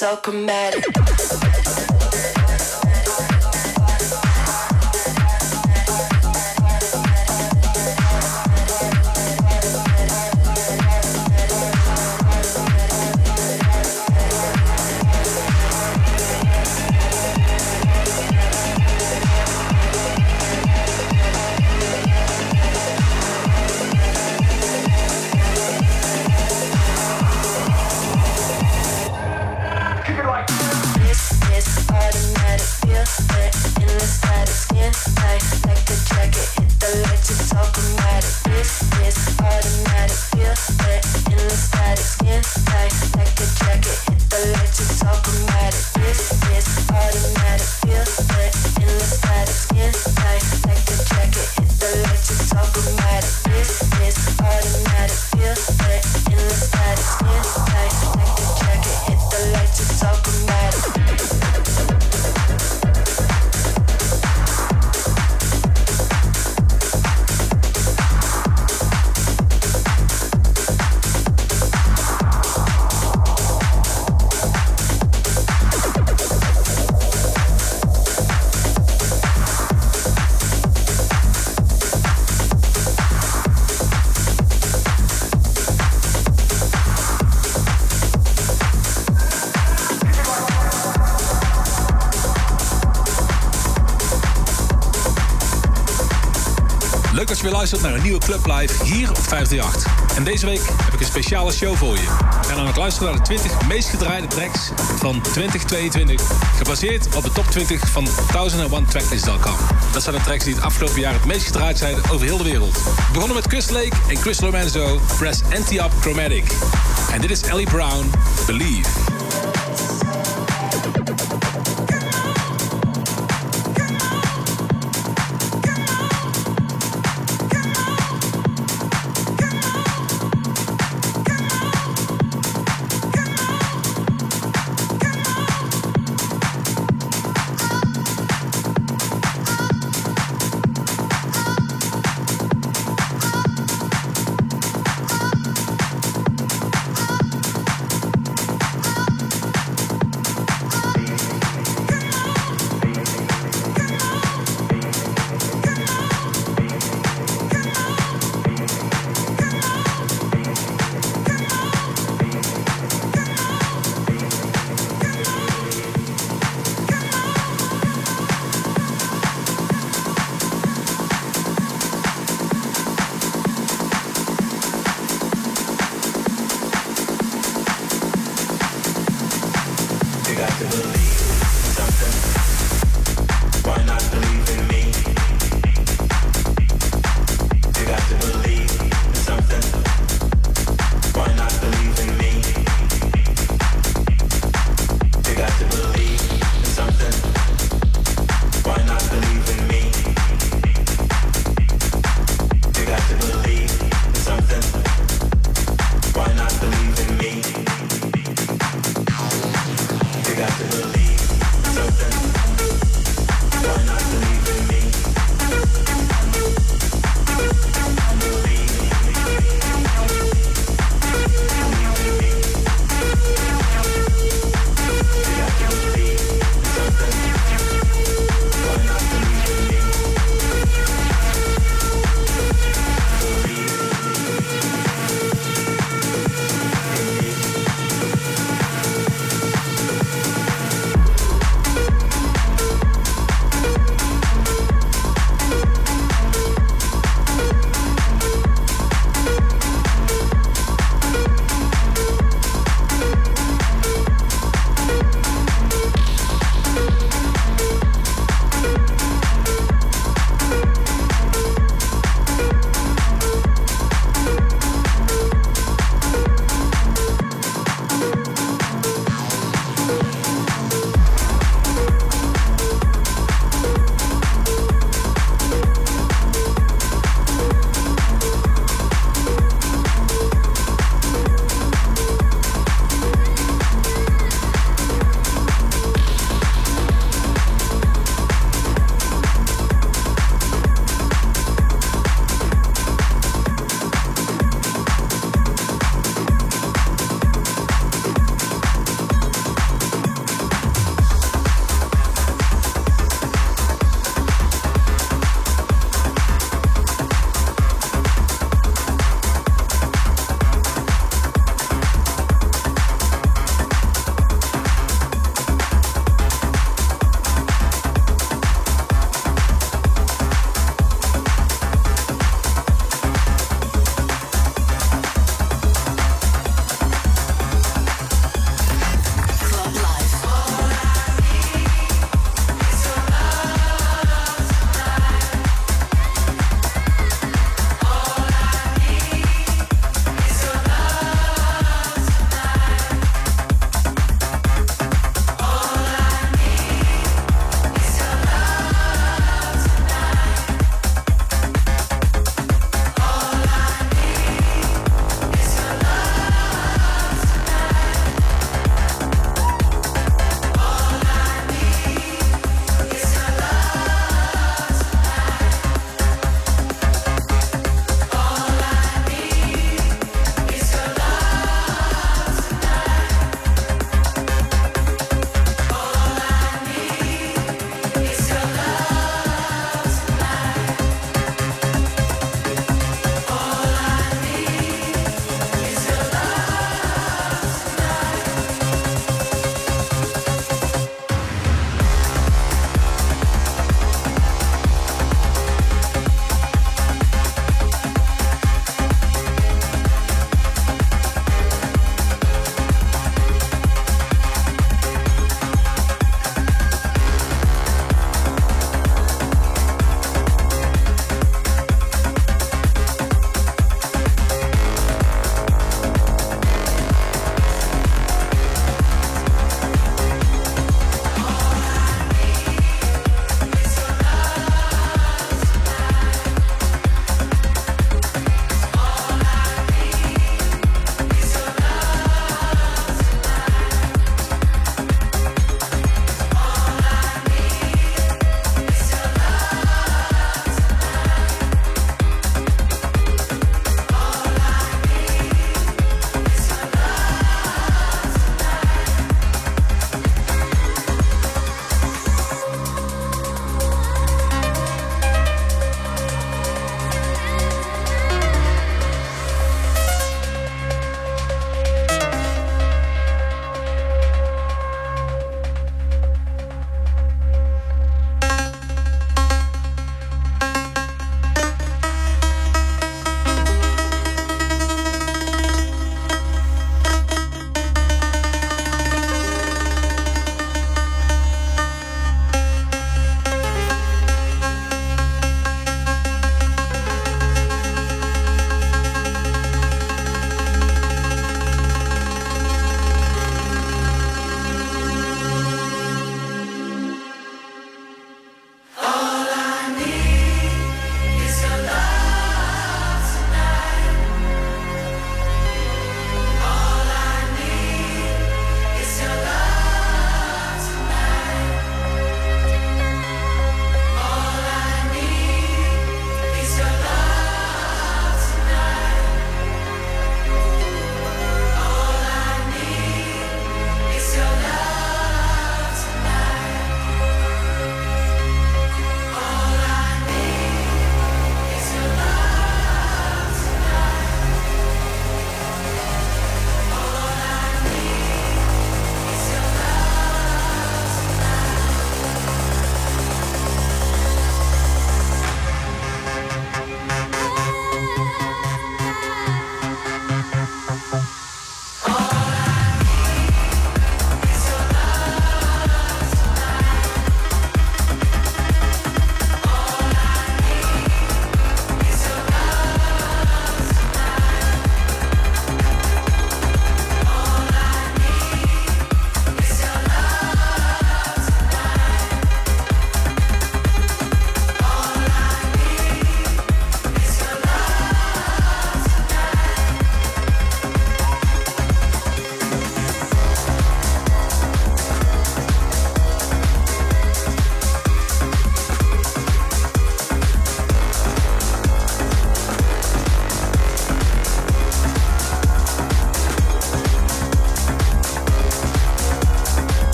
so chromatic. Geluisterd naar een nieuwe Club Live hier op 538. En deze week heb ik een speciale show voor je. We gaan aan het luisteren naar de 20 meest gedraaide tracks van 2022. Gebaseerd op de top 20 van 1001tracklist.com. Dat zijn de tracks die het afgelopen jaar het meest gedraaid zijn over heel de wereld. We begonnen met Chris Lake en Chris Lorenzo, Press Anti-Up Chromatic. En dit is Ellie Brown, Believe.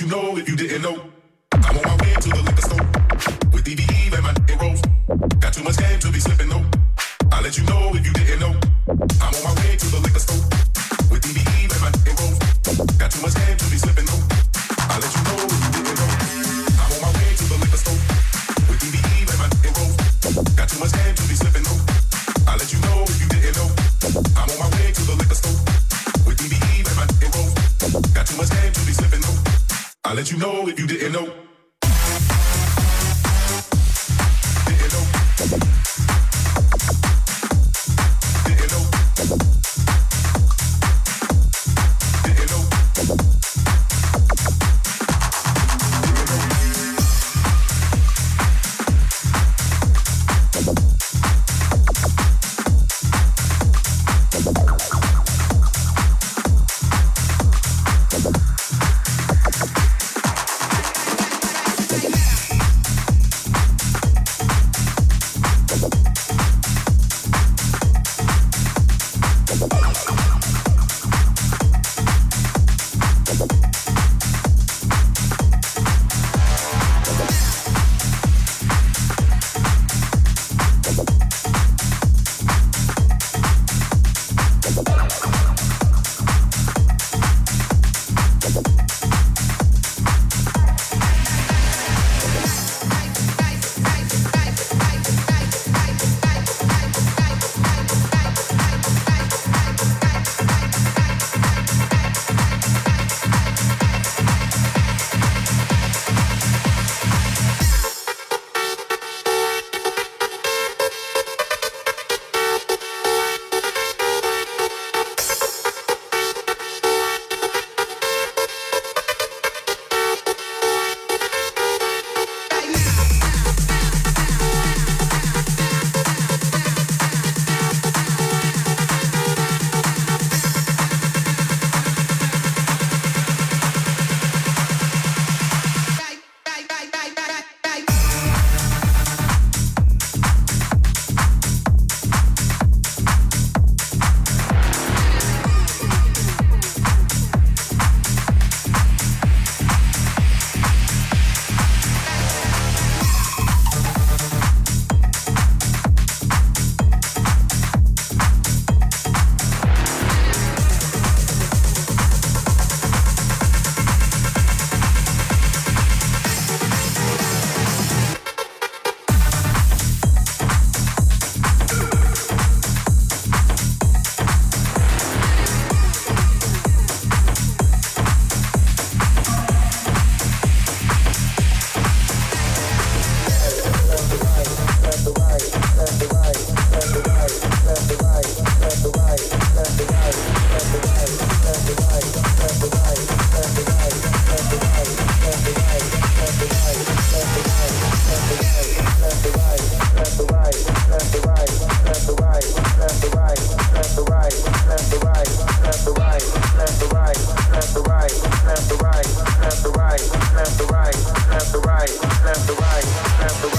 you know if you didn't know. I'm on my way to the liquor store with DBE and my nigga Rose. Got too much game to be slipping.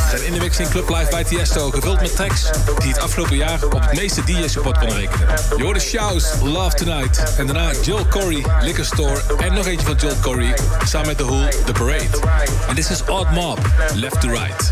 Zijn in de mix in Club Live bij Tiesto, gevuld met tracks die het afgelopen jaar op het meeste DJ-support kon rekenen. Je Shouse, Love Tonight en daarna Jill Corey, Liquor Store en nog eentje van Jill Corey samen met The Who, The Parade. En dit is Odd Mob, Left to Right.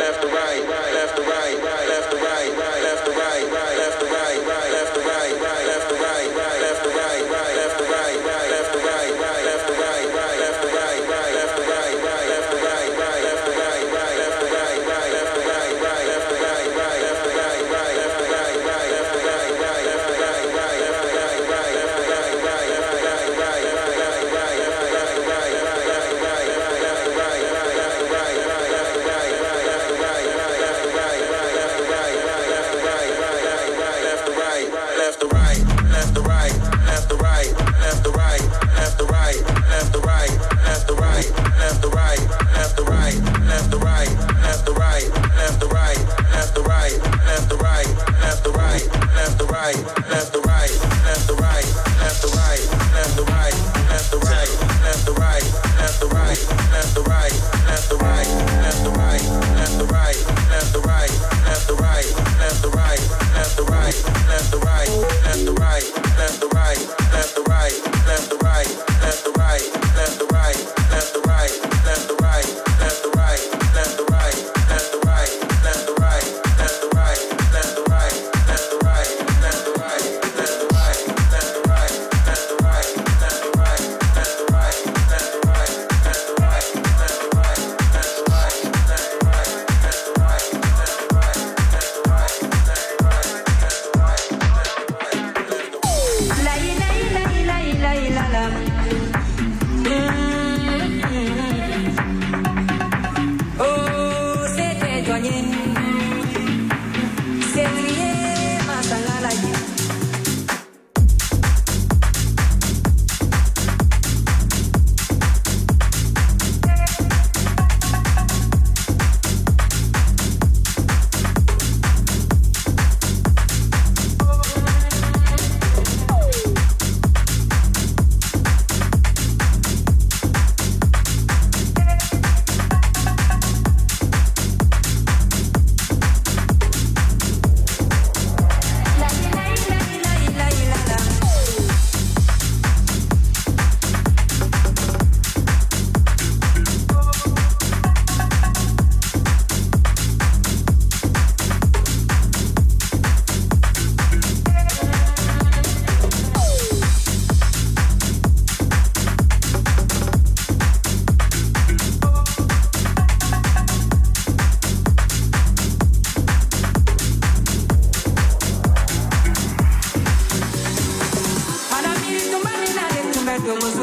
right and the como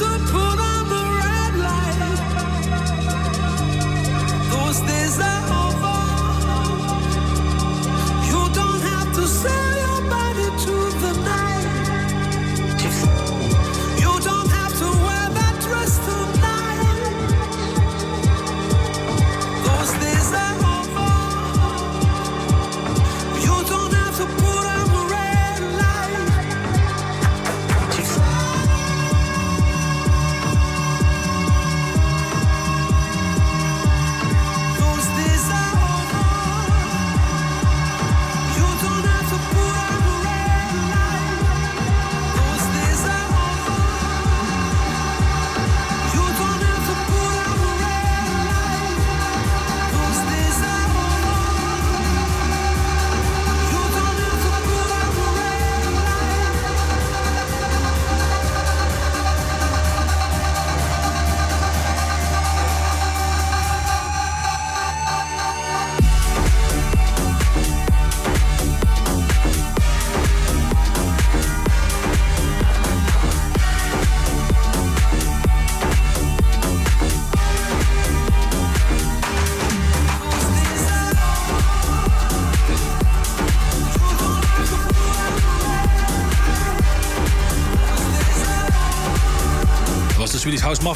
disappointed.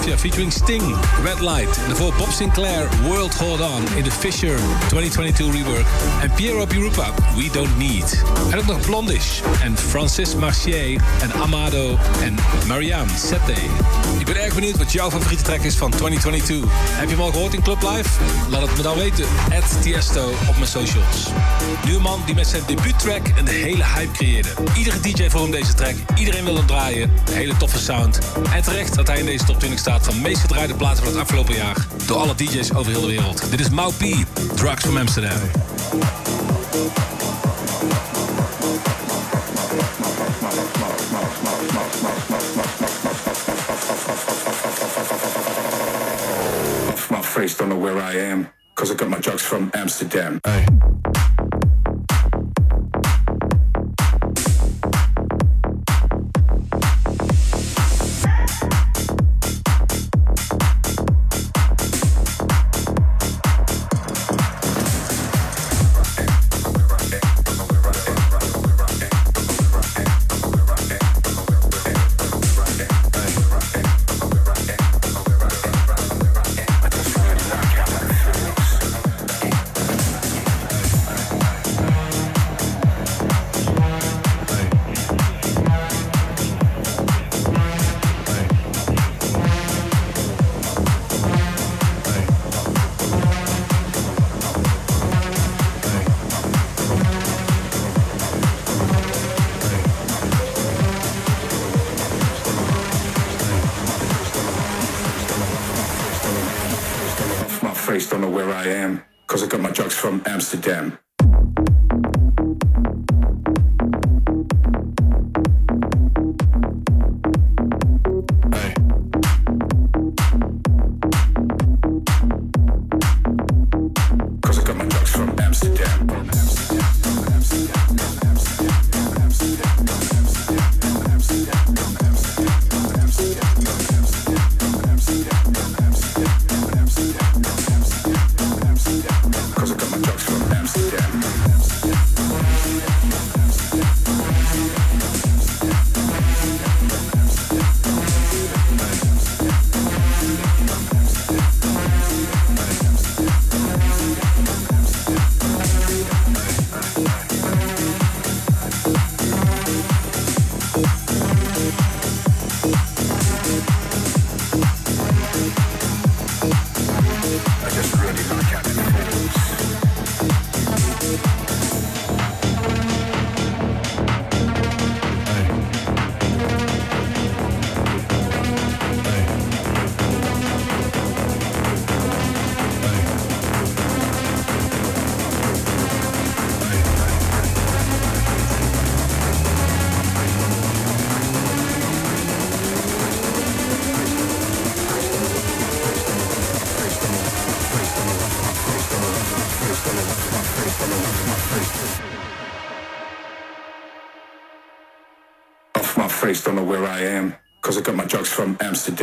Featuring Sting, Red Light. En daarvoor Bob Sinclair, World Hold On in de Fisher 2022 rework. En Piero Pirupa, We Don't Need. En ook nog Blondish en Francis Marchier en Amado en Marianne Sette. Ik ben erg benieuwd wat jouw favoriete track is van 2022. Heb je hem al gehoord in Club Live? Laat het me dan weten. At Tiesto op mijn socials. Nu een man die met zijn debuuttrack een hele hype creëerde. Iedere DJ hem deze track. Iedereen wil hem draaien. Hele toffe sound. En terecht dat hij in deze top 20 staat van meest gedraaide platen van het afgelopen jaar. Door alle DJ's over heel de wereld. Dit is Mau P. Drugs from Amsterdam. Off my face, don't know where I am. Cause I got my drugs from Amsterdam. Off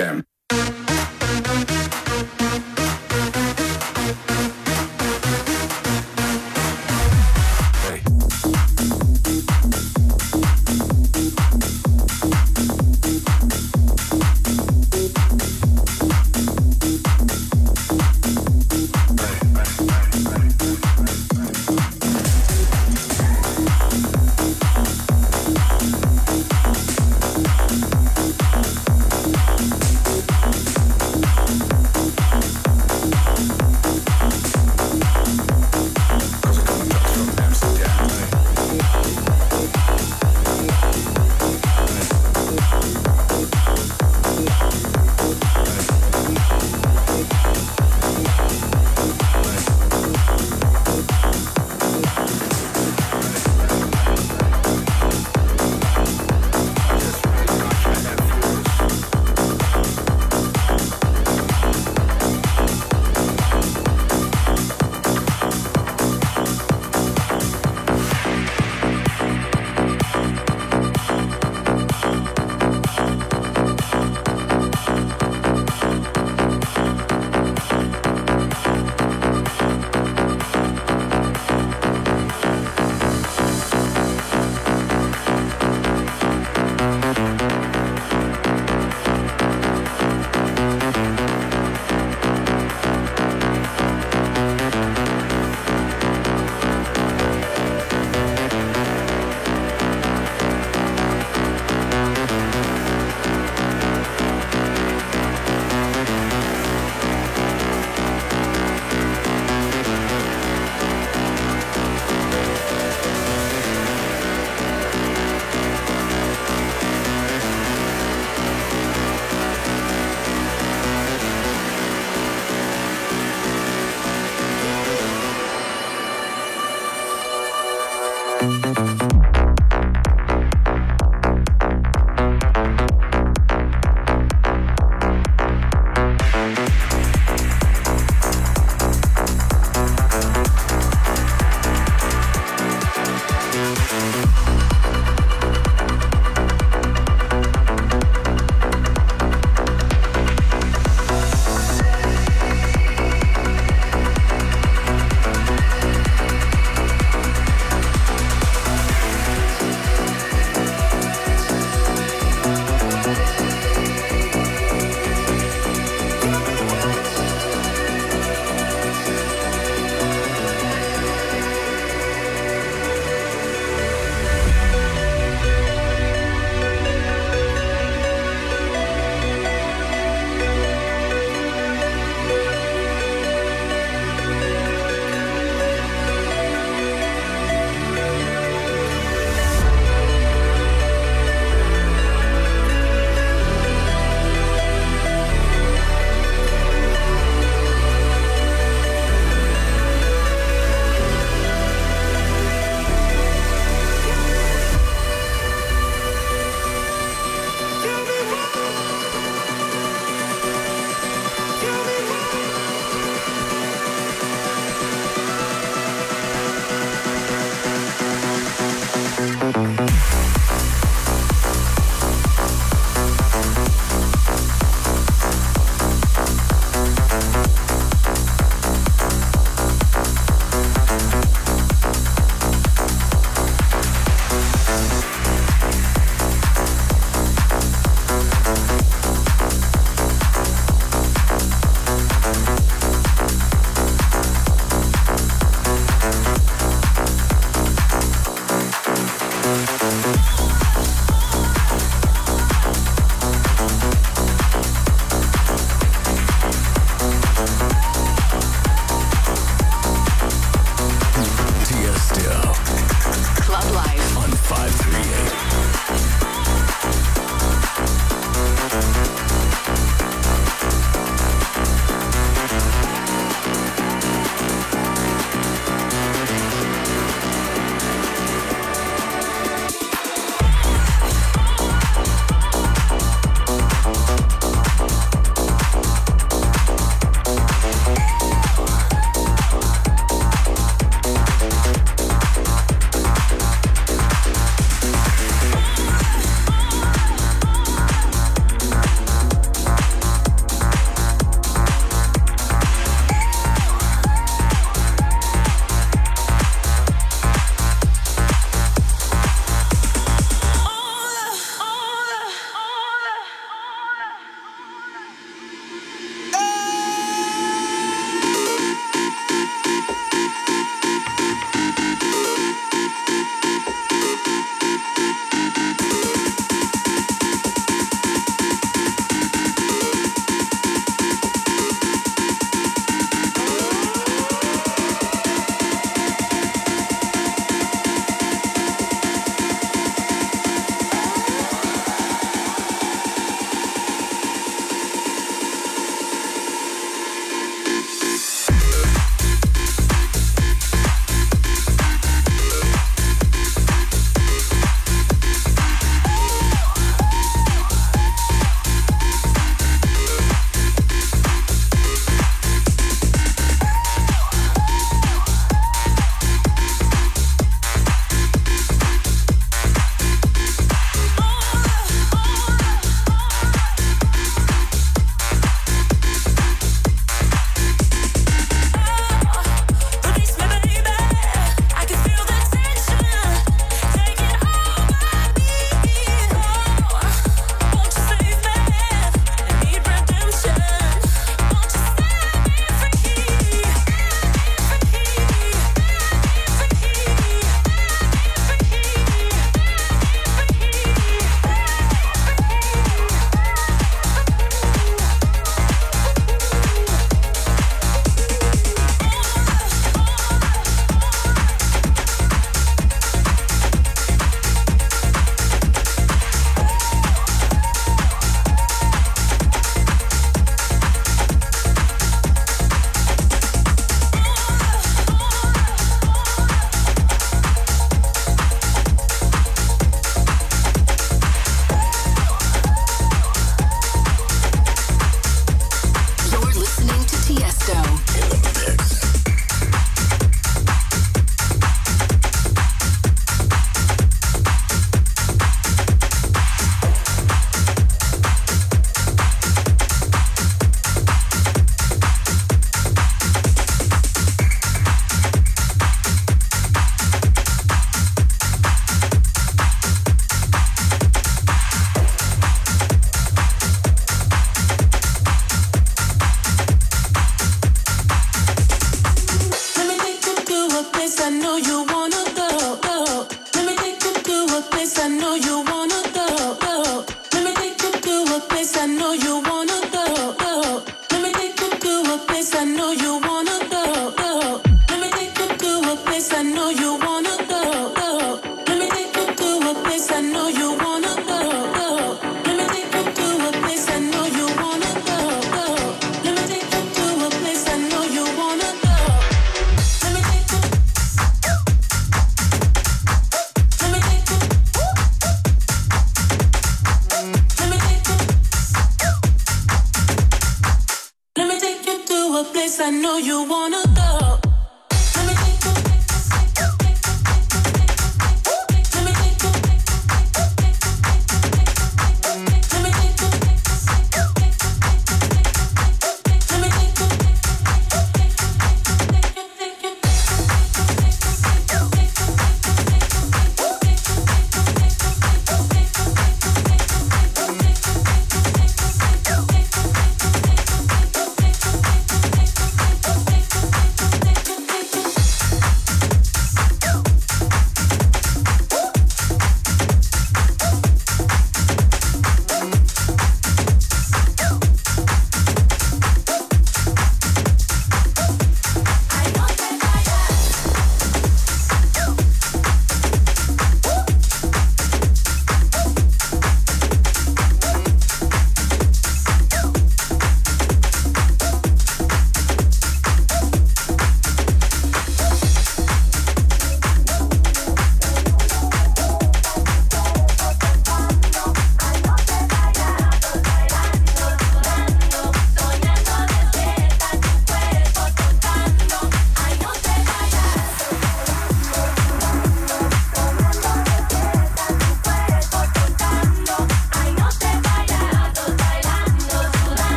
from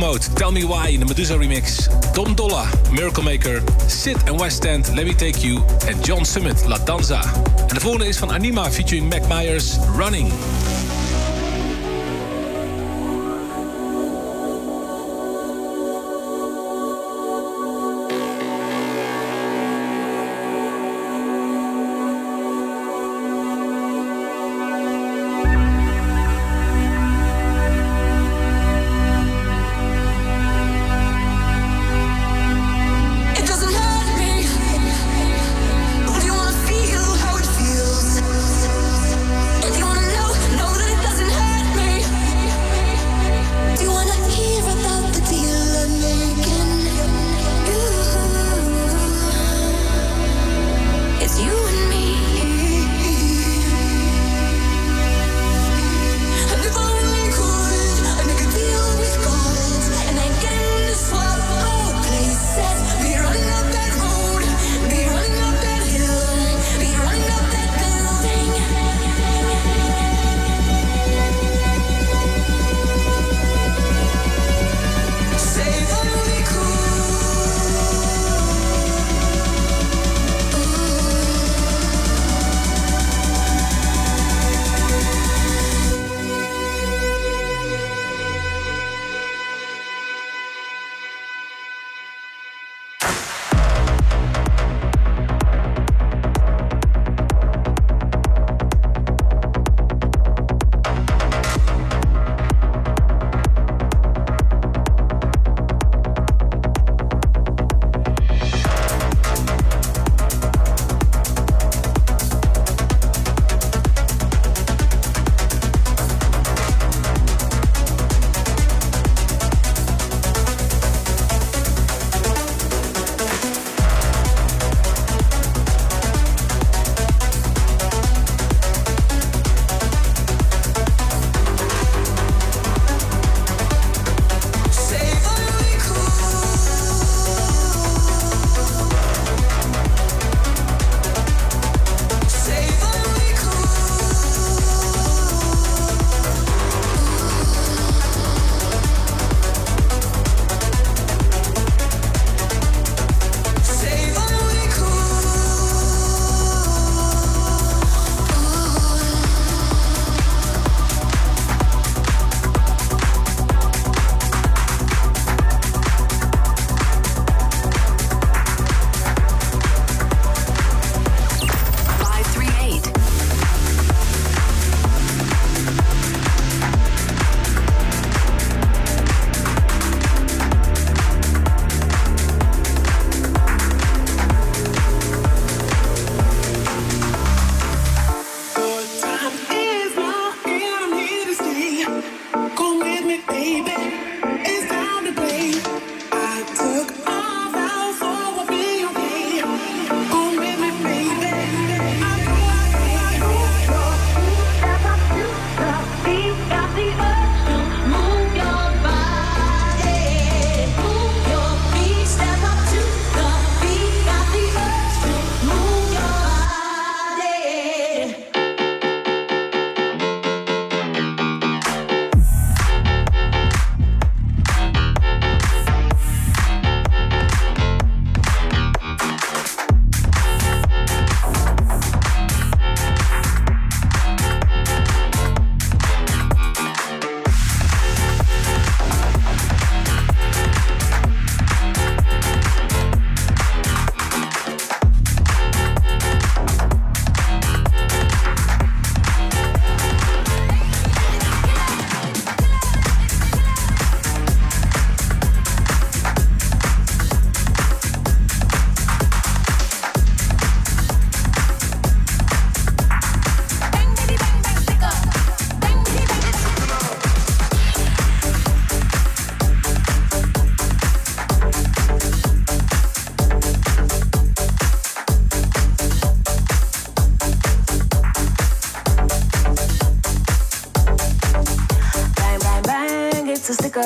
Tell Me Why in de Medusa remix. Dom Dolla, Miracle Maker, Sid and West End, Let Me Take You en John Summit, La Danza. En de volgende is van Anima featuring Mac Myers, Running.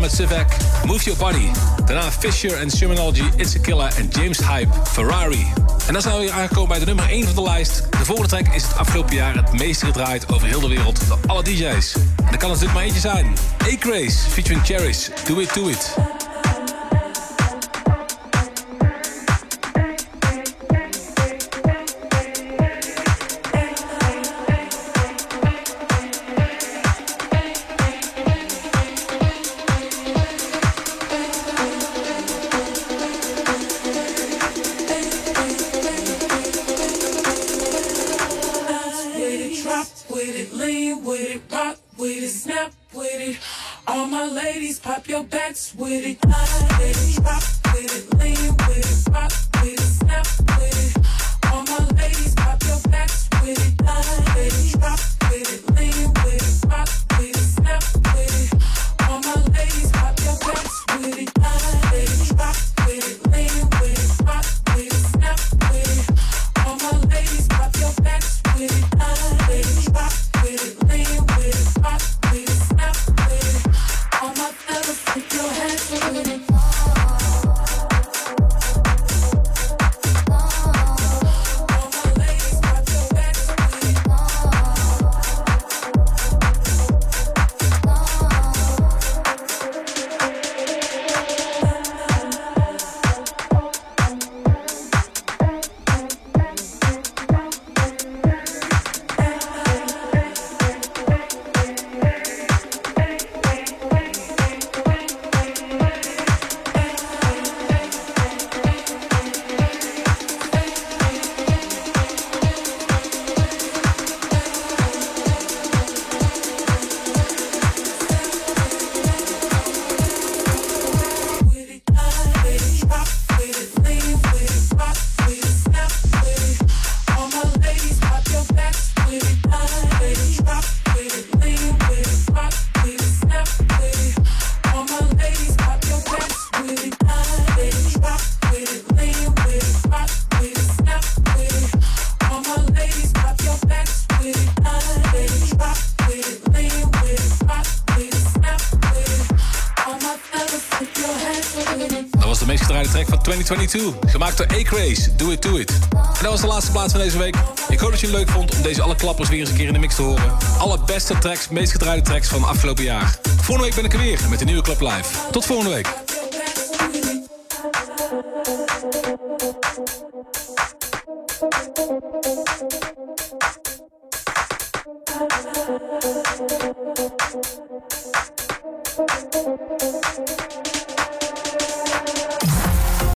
Met Sivek, Move Your Body. Daarna Fisher en Shermanology, It's a Killer en James Hype, Ferrari. En dan zijn we aangekomen bij de nummer 1 van de lijst. De volgende track is het afgelopen jaar het meest gedraaid over heel de wereld door alle DJ's. En dat kan natuurlijk maar eentje zijn. A-Craze featuring Cherries, Do It, Do It. gemaakt door A-Craze, Do It To It. En dat was de laatste plaats van deze week. Ik hoop dat je het leuk vond om deze alle klappers weer eens een keer in de mix te horen. Alle beste tracks, meest gedraaide tracks van afgelopen jaar. Volgende week ben ik er weer met een nieuwe Club Live. Tot volgende week.